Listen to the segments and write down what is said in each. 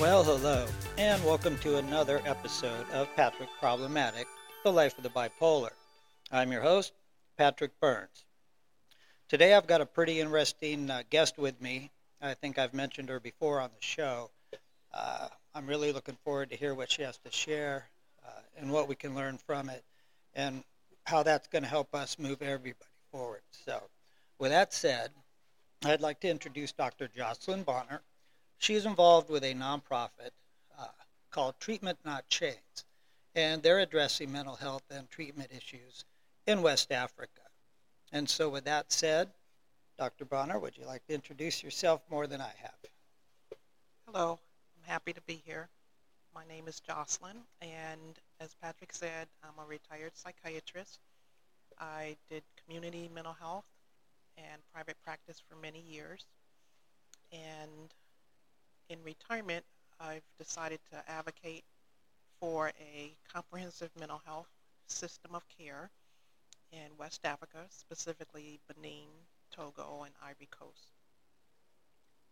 Well, hello, and welcome to another episode of Patrick Problematic, The Life of the Bipolar. I'm your host, Patrick Burns. Today I've got a pretty interesting uh, guest with me. I think I've mentioned her before on the show. Uh, I'm really looking forward to hear what she has to share uh, and what we can learn from it and how that's going to help us move everybody forward. So, with that said, I'd like to introduce Dr. Jocelyn Bonner. She's involved with a nonprofit uh, called Treatment Not Chains, and they're addressing mental health and treatment issues in West Africa. And so, with that said, Dr. Bonner, would you like to introduce yourself more than I have? Hello, I'm happy to be here. My name is Jocelyn, and as Patrick said, I'm a retired psychiatrist. I did community mental health and private practice for many years. And in retirement, I've decided to advocate for a comprehensive mental health system of care in West Africa, specifically Benin, Togo, and Ivory Coast.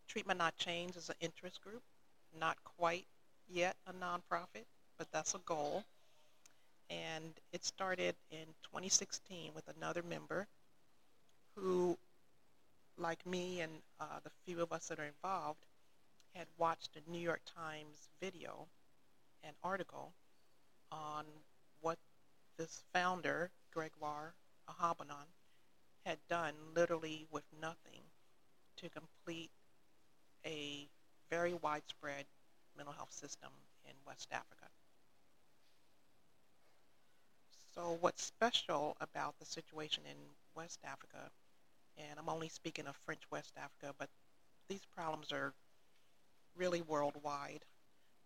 Treatment Not Chains is an interest group, not quite yet a nonprofit, but that's a goal. And it started in 2016 with another member who, like me and uh, the few of us that are involved, had watched a New York Times video and article on what this founder, Gregoire Ahongbonon, had done literally with nothing to complete a very widespread mental health system in West Africa. So what's special about the situation in West Africa, and I'm only speaking of French West Africa, but these problems are really worldwide.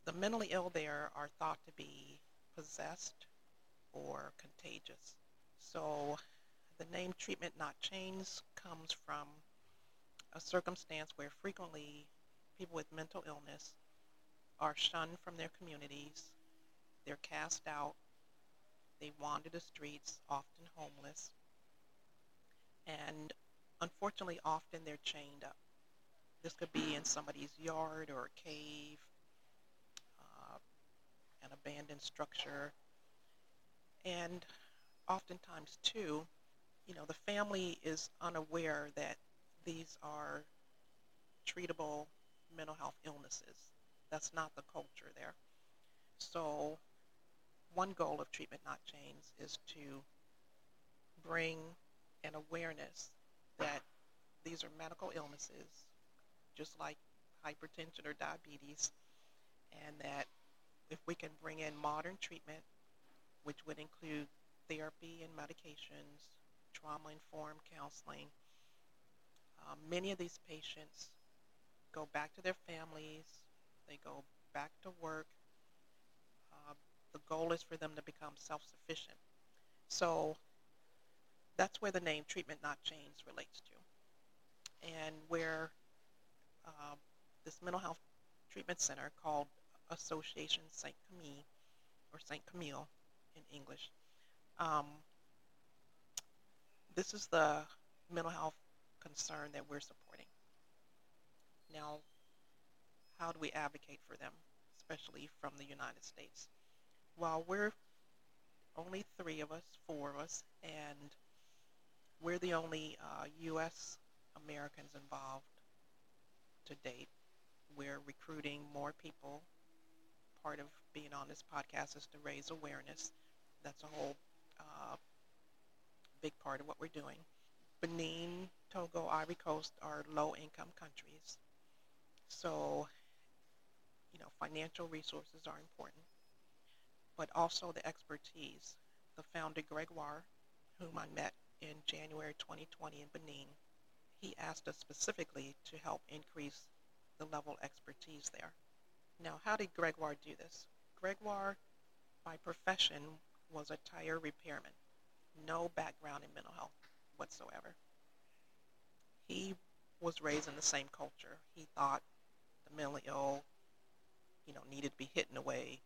The mentally ill there are thought to be possessed or contagious. So the name treatment not chains comes from a circumstance where frequently people with mental illness are shunned from their communities, they're cast out, they wander the streets, often homeless, and unfortunately often they're chained up. This could be in somebody's yard or a cave, uh, an abandoned structure, and oftentimes too, you know, the family is unaware that these are treatable mental health illnesses. That's not the culture there. So one goal of Treatment Not Chains is to bring an awareness that these are medical illnesses, just like hypertension or diabetes, and that if we can bring in modern treatment, which would include therapy and medications, trauma-informed counseling, um, many of these patients go back to their families, they go back to work. Uh, the goal is for them to become self-sufficient. So that's where the name Treatment Not Chains relates to. And where uh, this mental health treatment center called Association St. Camille, or St. Camille in English, um, this is the mental health concern that we're supporting. Now, how do we advocate for them, especially from the United States? While we're only three of us, four of us, and we're the only uh, U.S. Americans involved to date. We're recruiting more people. Part of being on this podcast is to raise awareness. That's a whole uh, big part of what we're doing. Benin, Togo, Ivory Coast are low-income countries. So, you know, financial resources are important, but also the expertise. The founder, Gregoire, whom I met in January 2020 in Benin, he asked us specifically to help increase the level expertise there. Now, how did Gregoire do this? Gregoire, by profession, was a tire repairman no background in mental health whatsoever. He was raised in the same culture. He thought the mentally ill, you know, needed to be hidden away,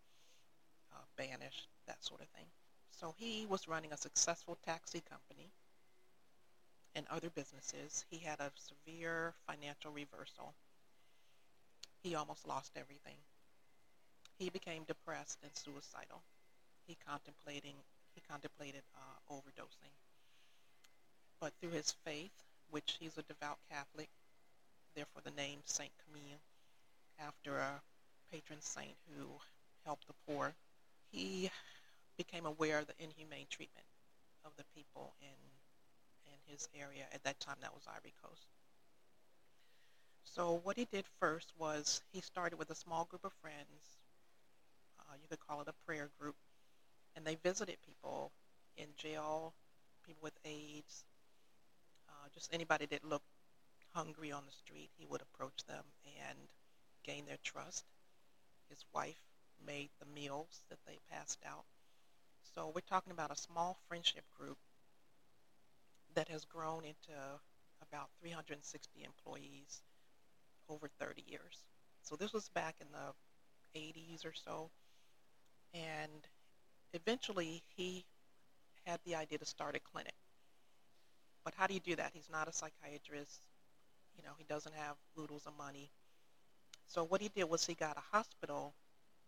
uh, banished, that sort of thing. So he was running a successful taxi company and other businesses. He had a severe financial reversal. He almost lost everything. he became depressed and suicidal. He contemplating he contemplated uh, overdosing. But through his faith, which he's a devout Catholic, therefore the name Saint Camille, after a patron saint who helped the poor, he became aware of the inhumane treatment of the people in his area. At that time, that was Ivory Coast. So what he did first was he started with a small group of friends. Uh, you could call it a prayer group, and they visited people in jail, people with AIDS, uh, just anybody that looked hungry on the street. He would approach them and gain their trust. His wife made the meals that they passed out. So we're talking about a small friendship group that has grown into about 360 employees over 30 years. So this was back in the 80s or so. And eventually he had the idea to start a clinic. But how do you do that? He's not a psychiatrist. You know, he doesn't have oodles of money. So what he did was he got a hospital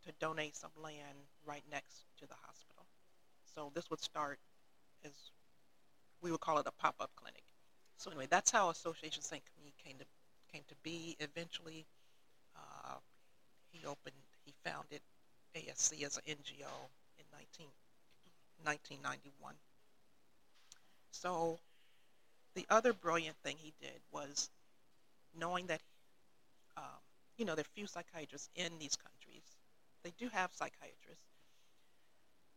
to donate some land right next to the hospital. So this would start as we would call it a pop-up clinic. So anyway, that's how Association St. Camille came to came to be. Eventually, uh, he opened, he founded ASC as an NGO in 19, 1991. So the other brilliant thing he did was knowing that, um, you know, there are few psychiatrists in these countries. They do have psychiatrists.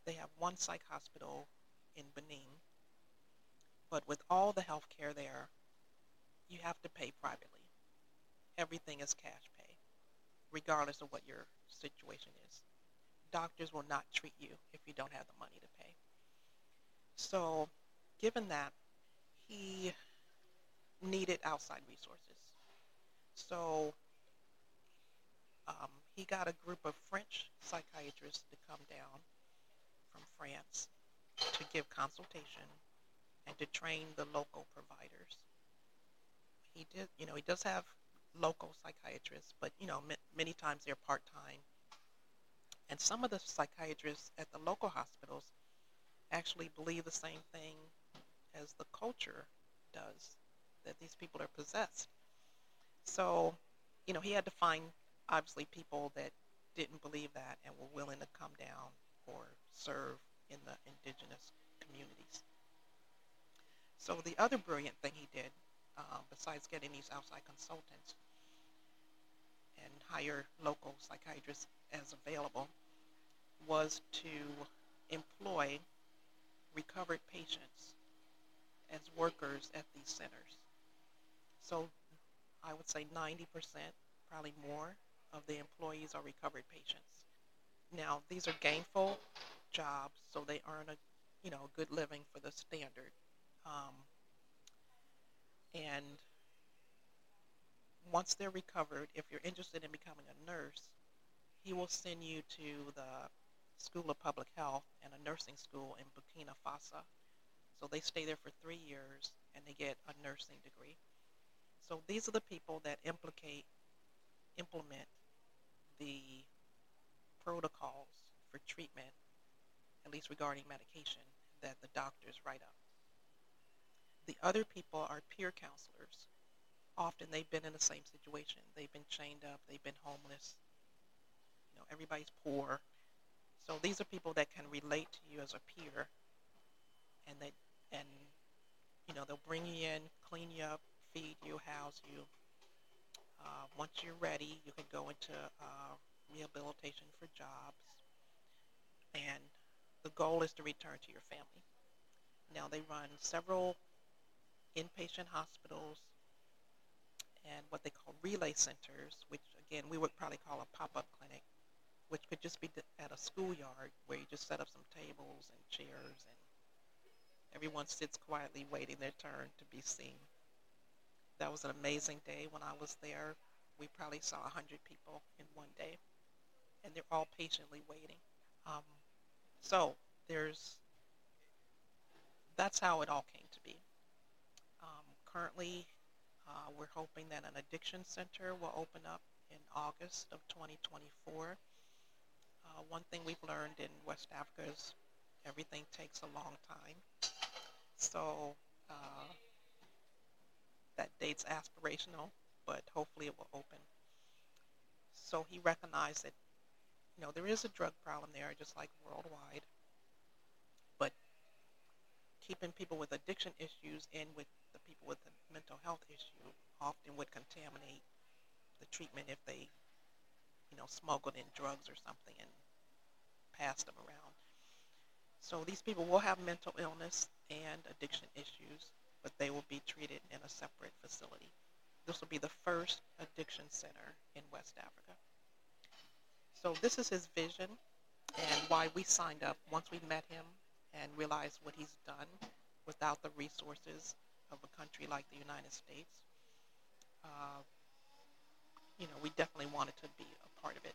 They have one psych hospital in Benin, but with all the health care there, you have to pay privately everything is cash pay, regardless of what your situation is. Doctors will not treat you if you don't have the money to pay. So, given that, he needed outside resources. So, um, he got a group of French psychiatrists to come down from France to give consultation and to train the local providers. He did, you know, he does have local psychiatrists, but you know, many times they're part time. And some of the psychiatrists at the local hospitals actually believe the same thing as the culture does, that these people are possessed. So, you know, he had to find obviously people that didn't believe that and were willing to come down or serve in the indigenous communities. So the other brilliant thing he did uh, besides getting these outside consultants and hire local psychiatrists as available, was to employ recovered patients as workers at these centers. So I would say 90%, probably more, of the employees are recovered patients. Now, these are gainful jobs, so they earn a you know good living for the standard. Um, and once they're recovered, if you're interested in becoming a nurse, he will send you to the School of Public Health and a nursing school in Burkina Faso. So they stay there for three years and they get a nursing degree. So these are the people that implicate, implement the protocols for treatment, at least regarding medication, that the doctors write up. The other people are peer counselors. Often they've been in the same situation. They've been chained up. They've been homeless. You know, everybody's poor. So these are people that can relate to you as a peer, and they and you know they'll bring you in, clean you up, feed you, house you. Uh, once you're ready, you can go into uh, rehabilitation for jobs, and the goal is to return to your family. Now they run several inpatient hospitals and what they call relay centers, which again we would probably call a pop-up clinic, which could just be at a schoolyard where you just set up some tables and chairs and everyone sits quietly waiting their turn to be seen. That was an amazing day when I was there. We probably saw 100 people in one day, and they're all patiently waiting. Um, so there's that's how it all came currently, uh, we're hoping that an addiction center will open up in August of 2024. Uh, one thing we've learned in West Africa is everything takes a long time. So uh, that date's aspirational, but hopefully it will open. So he recognized that, you know, there is a drug problem there, just like worldwide. But keeping people with addiction issues in with people with the mental health issue often would contaminate the treatment if they, you know, smuggled in drugs or something and passed them around. So these people will have mental illness and addiction issues, but they will be treated in a separate facility. This will be the first addiction center in West Africa. So this is his vision and why we signed up once we met him and realized what he's done without the resources of a country like the United States. Uh, you know, we definitely wanted to be a part of it.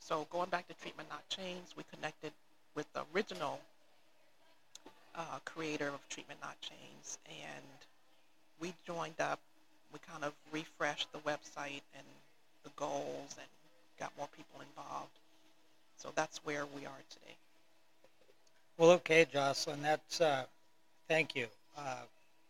So going back to Treatment Not Chains, we connected with the original uh, creator of Treatment Not Chains, and we joined up. We kind of refreshed the website and the goals and got more people involved. So that's where we are today. Well, okay, Jocelyn, that's, uh, thank you. Uh,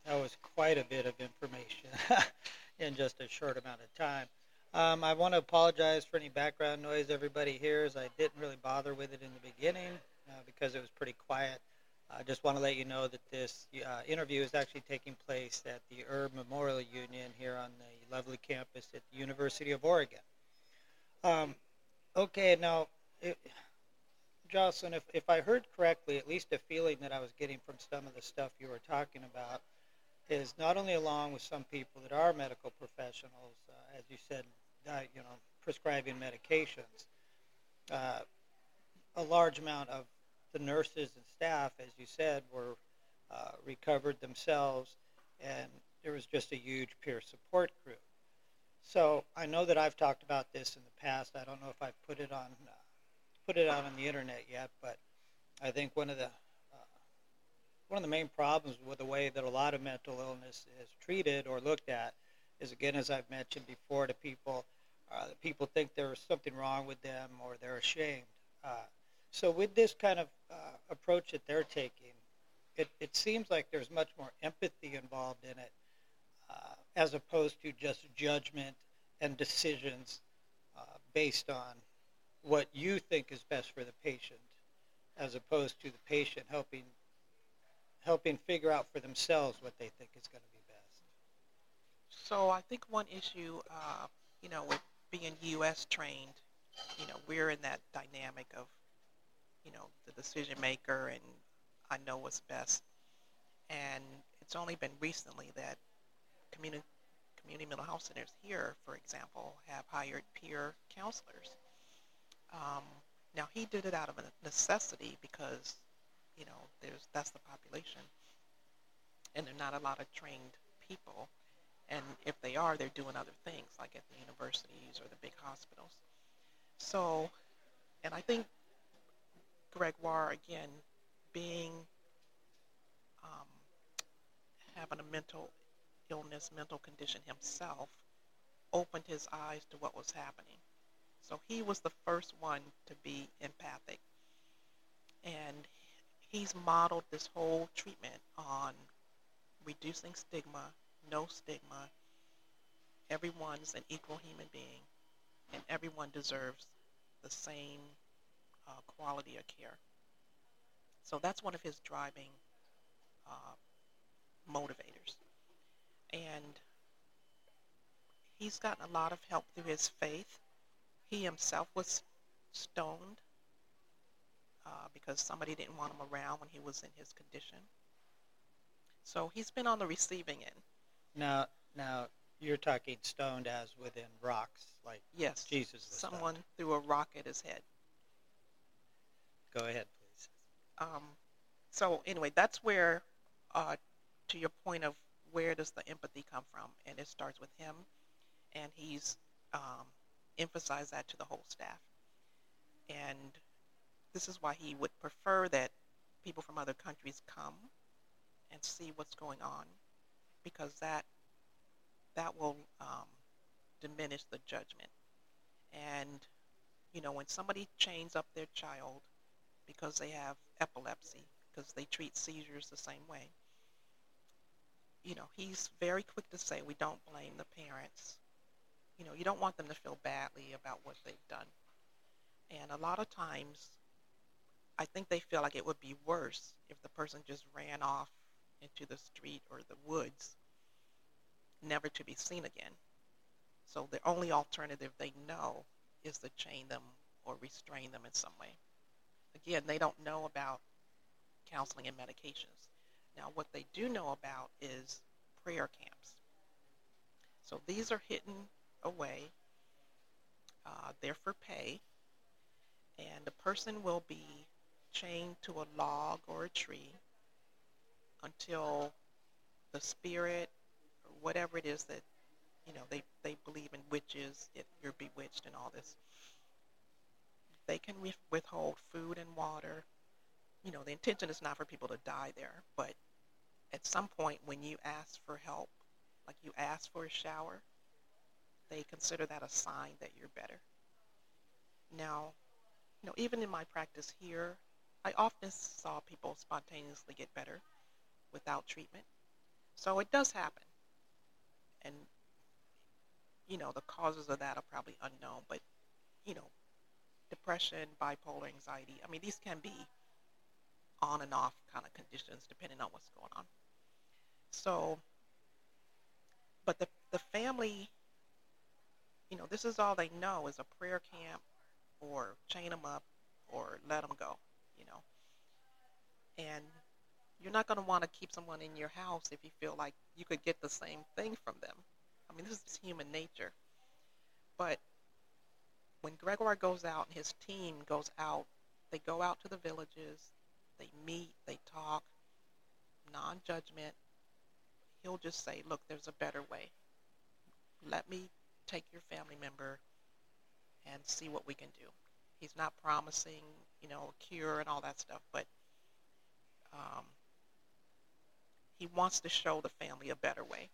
that was quite a bit of information in just a short amount of time. Um, I want to apologize for any background noise everybody hears. I didn't really bother with it in the beginning uh, because it was pretty quiet. I just want to let you know that this uh, interview is actually taking place at the Erb Memorial Union here on the lovely campus at the University of Oregon. Um, okay, now, it, Jocelyn, if, if I heard correctly, at least a feeling that I was getting from some of the stuff you were talking about is not only along with some people that are medical professionals, uh, as you said, you know, prescribing medications, uh, a large amount of the nurses and staff, as you said, were uh, recovered themselves, and there was just a huge peer support group. So I know that I've talked about this in the past. I don't know if I've put it on uh, put it out on the internet yet, but I think one of the one of the main problems with the way that a lot of mental illness is treated or looked at is again, as I've mentioned before, to people, uh, people think there's something wrong with them or they're ashamed. Uh, so with this kind of uh, approach that they're taking, it, it seems like there's much more empathy involved in it uh, as opposed to just judgment and decisions uh, based on what you think is best for the patient as opposed to the patient helping helping figure out for themselves what they think is going to be best. So I think one issue, uh, you know, with being U.S. trained, you know, we're in that dynamic of you know, the decision maker and I know what's best. And it's only been recently that community community mental health centers here, for example, have hired peer counselors. Um, now he did it out of necessity because, you know, there's that's the population, and there are not a lot of trained people. And if they are, they're doing other things, like at the universities or the big hospitals. So, and I think Gregoire, again, being, um, having a mental illness, mental condition himself, opened his eyes to what was happening. So he was the first one to be empathic. And he's modeled this whole treatment on reducing stigma, no stigma. Everyone's an equal human being, and everyone deserves the same uh, quality of care. So that's one of his driving uh, motivators. And he's gotten a lot of help through his faith. He himself was stoned uh, because somebody didn't want him around when he was in his condition. So he's been on the receiving end. Now, now you're talking stoned as within rocks, like yes, Jesus. Someone stoned. threw a rock at his head. Go ahead, please. Um, so anyway, that's where, uh, to your point of where does the empathy come from, and it starts with him, and he's um, emphasized that to the whole staff. And this is why he would prefer that people from other countries come and see what's going on, because that that will um, diminish the judgment. And You know, when somebody chains up their child because they have epilepsy, because they treat seizures the same way, you know, he's very quick to say we don't blame the parents. You know, you don't want them to feel badly about what they've done. And a lot of times, I think they feel like it would be worse if the person just ran off into the street or the woods, never to be seen again. So the only alternative they know is to chain them or restrain them in some way. Again, they don't know about counseling and medications. Now, what they do know about is prayer camps. So these are hidden away. Uh, they're for pay. And the person will be chained to a log or a tree until the spirit or whatever it is that you know they, they believe in witches if you're bewitched and all this they can withhold food and water. You know the intention is not for people to die there but at some point when you ask for help like you ask for a shower they consider that a sign that you're better. Now you know even in my practice here i often saw people spontaneously get better without treatment. So it does happen. And, you know, the causes of that are probably unknown, but, you know, depression, bipolar anxiety, I mean, these can be on and off kind of conditions depending on what's going on. So, but the, the family, you know, this is all they know is a prayer camp or chain them up or let them go, you know. And you're not going to want to keep someone in your house if you feel like you could get the same thing from them. I mean, this is human nature. But when Gregoire goes out and his team goes out, they go out to the villages, they meet, they talk, non judgment. He'll just say, Look, there's a better way. Let me take your family member and see what we can do. He's not promising, you know, a cure and all that stuff, but um, he wants to show the family a better way.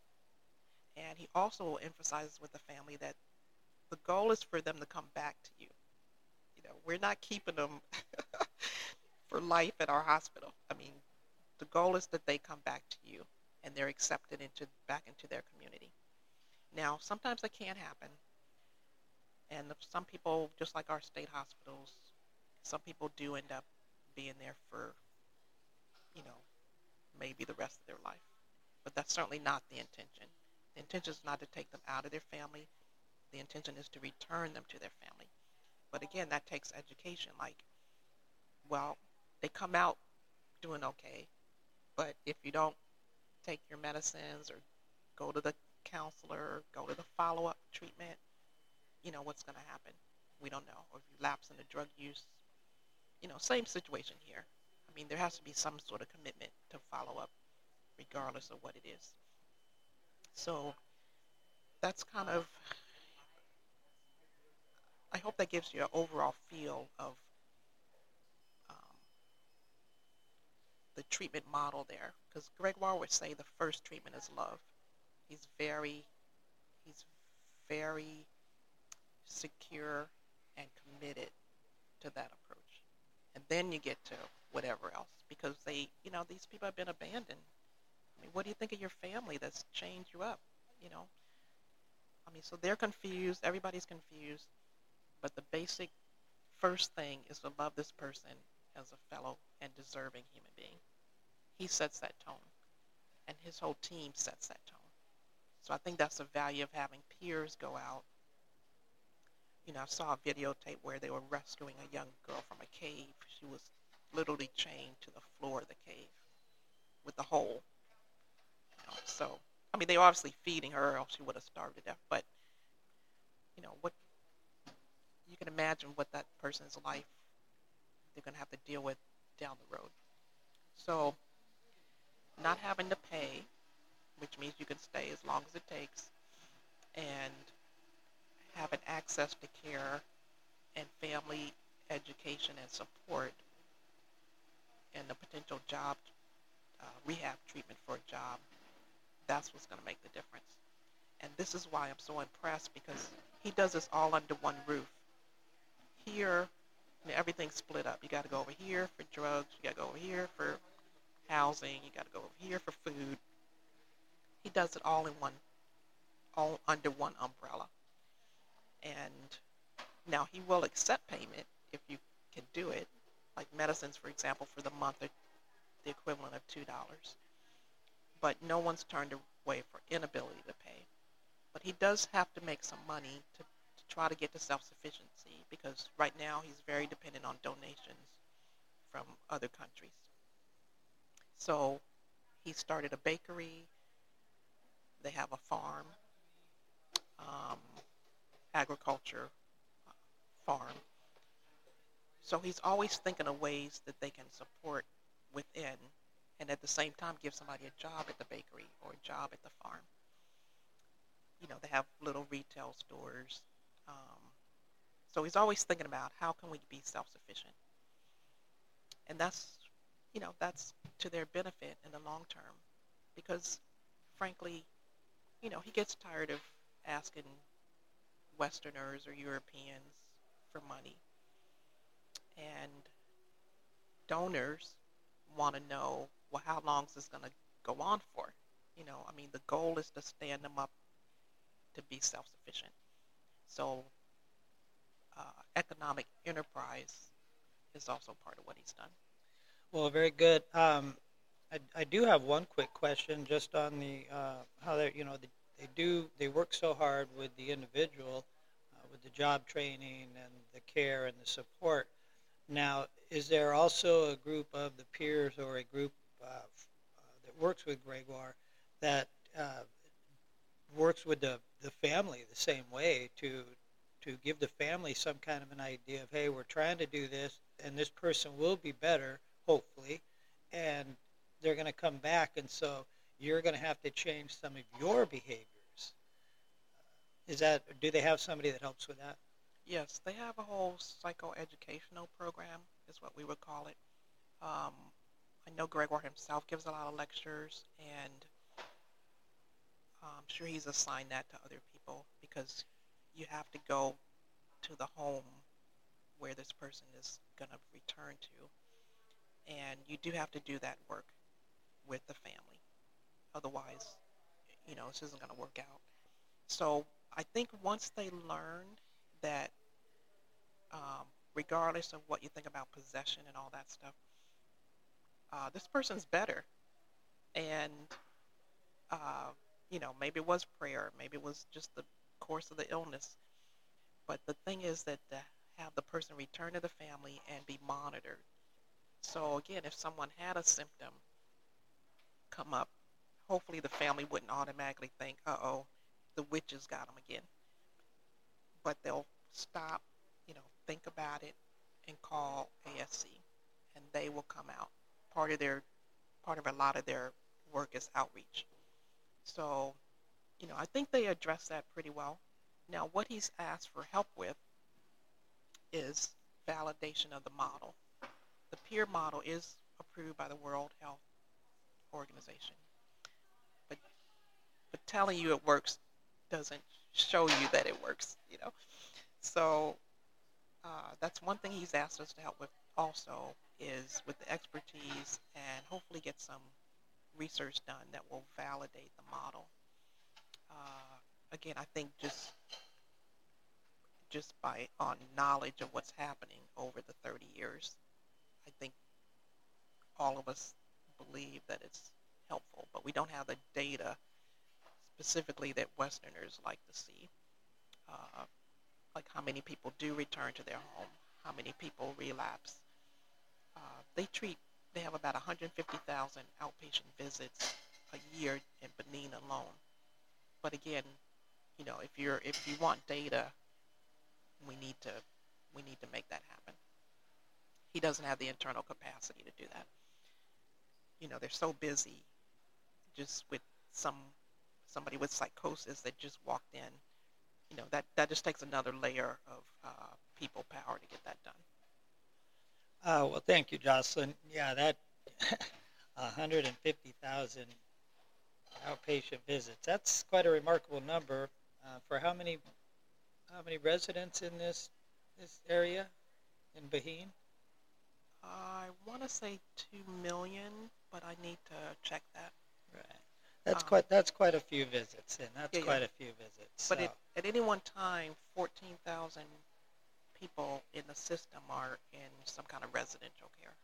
And he also emphasizes with the family that the goal is for them to come back to you. You know, we're not keeping them for life at our hospital. I mean, the goal is that they come back to you and they're accepted into back into their community. Now, sometimes that can't happen. And some people, just like our state hospitals, some people do end up being there for, you know, maybe the rest of their life. But that's certainly not the intention. The intention is not to take them out of their family. The intention is to return them to their family. But again, that takes education. Like, well, they come out doing okay, but if you don't take your medicines or go to the counselor, go to the follow-up treatment, you know what's going to happen. We don't know. Or if you lapse into drug use, you know, same situation here. I mean, there has to be some sort of commitment to follow up, regardless of what it is. So that's kind of, I hope that gives you an overall feel of um, the treatment model there. Because Gregoire would say the first treatment is love. He's very, he's very secure and committed to that approach. And then you get to whatever else because they, you know, these people have been abandoned. I mean, what do you think of your family that's chained you up? You know, I mean, so they're confused. Everybody's confused. But the basic first thing is to love this person as a fellow and deserving human being. He sets that tone, and his whole team sets that tone. So I think that's the value of having peers go out. You know, I saw a videotape where they were rescuing a young girl from a cave. She was literally chained to the floor of the cave with the hole. You know, so, I mean, they were obviously feeding her, or else she would have starved to death. But, you know, what you can imagine what that person's life they're going to have to deal with down the road. So, not having to pay, which means you can stay as long as it takes, and having access to care and family education and support and the potential job uh, rehab treatment for a job, that's what's going to make the difference. And this is why I'm so impressed because he does this all under one roof. here, everything's split up. You got to go over here for drugs. You got to go over here for housing. You got to go over here for food. He does it all in one, all under one umbrella. And now he will accept payment if you can do it. Like medicines, for example, for the month are the equivalent of two dollars. But no one's turned away for inability to pay. But he does have to make some money to, to try to get to self-sufficiency because right now he's very dependent on donations from other countries. So he started a bakery. They have a farm, um, agriculture uh, farm. So he's always thinking of ways that they can support within and at the same time give somebody a job at the bakery or a job at the farm. You know, they have little retail stores. Um, so he's always thinking about how can we be self-sufficient. And that's, you know, that's to their benefit in the long term because frankly, you know, he gets tired of asking Westerners or Europeans for money. And donors want to know, well, how long is this going to go on for? You know, I mean, the goal is to stand them up to be self-sufficient. So uh, economic enterprise is also part of what he's done. Well, very good. Um, I, I do have one quick question just on the uh, how they you know they, they do they work so hard with the individual uh, with the job training and the care and the support. Now, is there also a group of the peers or a group uh, that works with Gregoire that uh, works with the, the family the same way to to give the family some kind of an idea of hey we're trying to do this and this person will be better hopefully and they're going to come back and so you're going to have to change some of your behaviors is that do they have somebody that helps with that yes they have a whole psychoeducational program is what we would call it um, i know gregoire himself gives a lot of lectures and I'm sure he's assigned that to other people because you have to go to the home where this person is going to return to. And you do have to do that work with the family. Otherwise, you know, this isn't going to work out. So I think once they learn that, um, regardless of what you think about possession and all that stuff, uh, this person's better. And uh, you know, maybe it was prayer, maybe it was just the course of the illness. But the thing is that have the person return to the family and be monitored. So again, if someone had a symptom come up, hopefully the family wouldn't automatically think, uh-oh, the witches got them again. But they'll stop, you know, think about it and call ASC and they will come out. Part of their part of a lot of their work is outreach. So, you know, I think they address that pretty well. Now, what he's asked for help with is validation of the model. The peer model is approved by the World Health Organization. But, telling you it works doesn't show you that it works, you know. So uh, that's one thing he's asked us to help with also is with the expertise and hopefully get some research done that will validate the model. Uh, again, I think just just by on knowledge of what's happening over the 30 years, I think all of us believe that it's helpful, but we don't have the data specifically that Westerners like to see. Uh, like how many people do return to their home, how many people relapse. Uh, they treat they have about 150,000 outpatient visits a year in Benin alone. But again, you know, if you're if you want data, we need to we need to make that happen. He doesn't have the internal capacity to do that. You know, they're so busy just with some somebody with psychosis that just walked in. You know, that that just takes another layer of uh, people power to get that done. Uh, well, thank you, Jocelyn. Yeah, that 150,000 outpatient visits. That's quite a remarkable number uh, for how many how many residents in this this area in Benin? I want to say two million, but I need to check that. Right. That's Um, quite that's quite a few visits, and that's Yeah, yeah. quite a few visits. But so. it, at any one time, 14,000 people in the system are in some kind of residential care.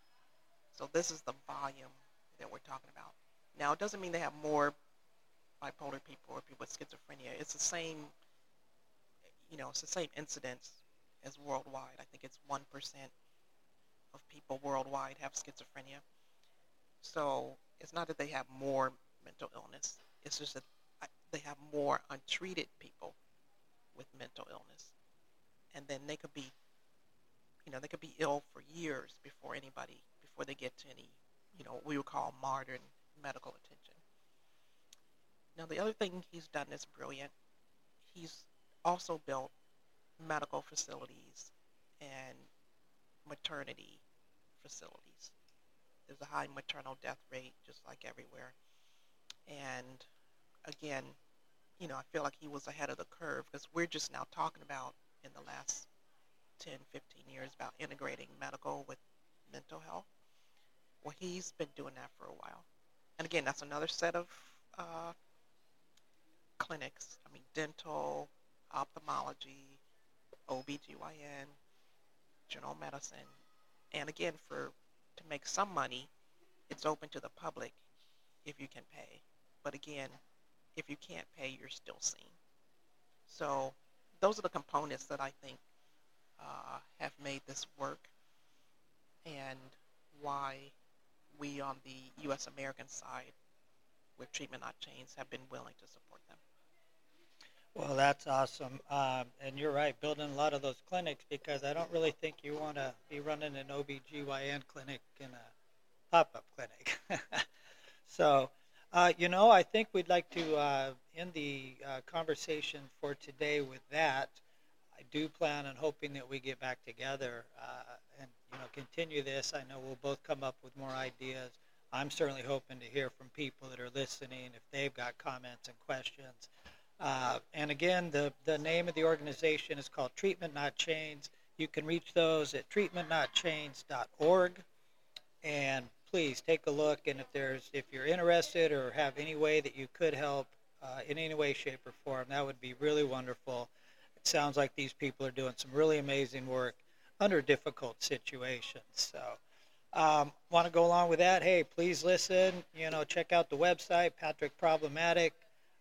So this is the volume that we're talking about. Now, it doesn't mean they have more bipolar people or people with schizophrenia. It's the same, you know, it's the same incidence as worldwide. I think it's 1% of people worldwide have schizophrenia. So it's not that they have more mental illness. It's just that they have more untreated people with mental illness. And then they could be, you know, they could be ill for years before anybody, before they get to any, you know, what we would call modern medical attention. Now, the other thing he's done that's brilliant, he's also built medical facilities and maternity facilities. There's a high maternal death rate, just like everywhere. And again, you know, I feel like he was ahead of the curve because we're just now talking about in the last 10, 15 years about integrating medical with mental health. Well, he's been doing that for a while. And again, that's another set of uh, clinics. I mean, dental, ophthalmology, OBGYN, general medicine. And again, for to make some money, it's open to the public if you can pay. But again, if you can't pay, you're still seen. So those are the components that I think uh, have made this work and why we on the U.S. American side with Treatment Not Chains have been willing to support them. Well, that's awesome. Um, and you're right, building a lot of those clinics because I don't really think you want to be running an OBGYN clinic in a pop up clinic. so, uh, you know, I think we'd like to uh, end the uh, conversation for today with that. I do plan on hoping that we get back together uh, and, you know, continue this. I know we'll both come up with more ideas. I'm certainly hoping to hear from people that are listening if they've got comments and questions. Uh, and again, the, the name of the organization is called Treatment Not Chains. You can reach those at treatmentnotchains.org. And please take a look. And if there's if you're interested or have any way that you could help uh, in any way, shape, or form, that would be really wonderful. It sounds like these people are doing some really amazing work under difficult situations. So, um, want to go along with that? Hey, please listen. You know, check out the website, Patrick Problematic.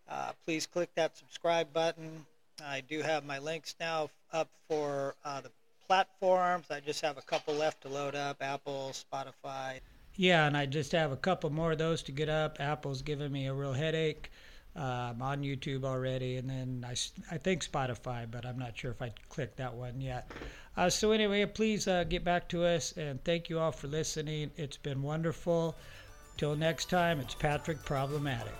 Uh, please click that subscribe button. I do have my links now up for uh, the platforms. I just have a couple left to load up Apple, Spotify. Yeah, and I just have a couple more of those to get up. Apple's giving me a real headache. Uh, I'm on YouTube already, and then I, I think Spotify, but I'm not sure if I clicked that one yet. Uh, so, anyway, please uh, get back to us, and thank you all for listening. It's been wonderful. Till next time, it's Patrick Problematic.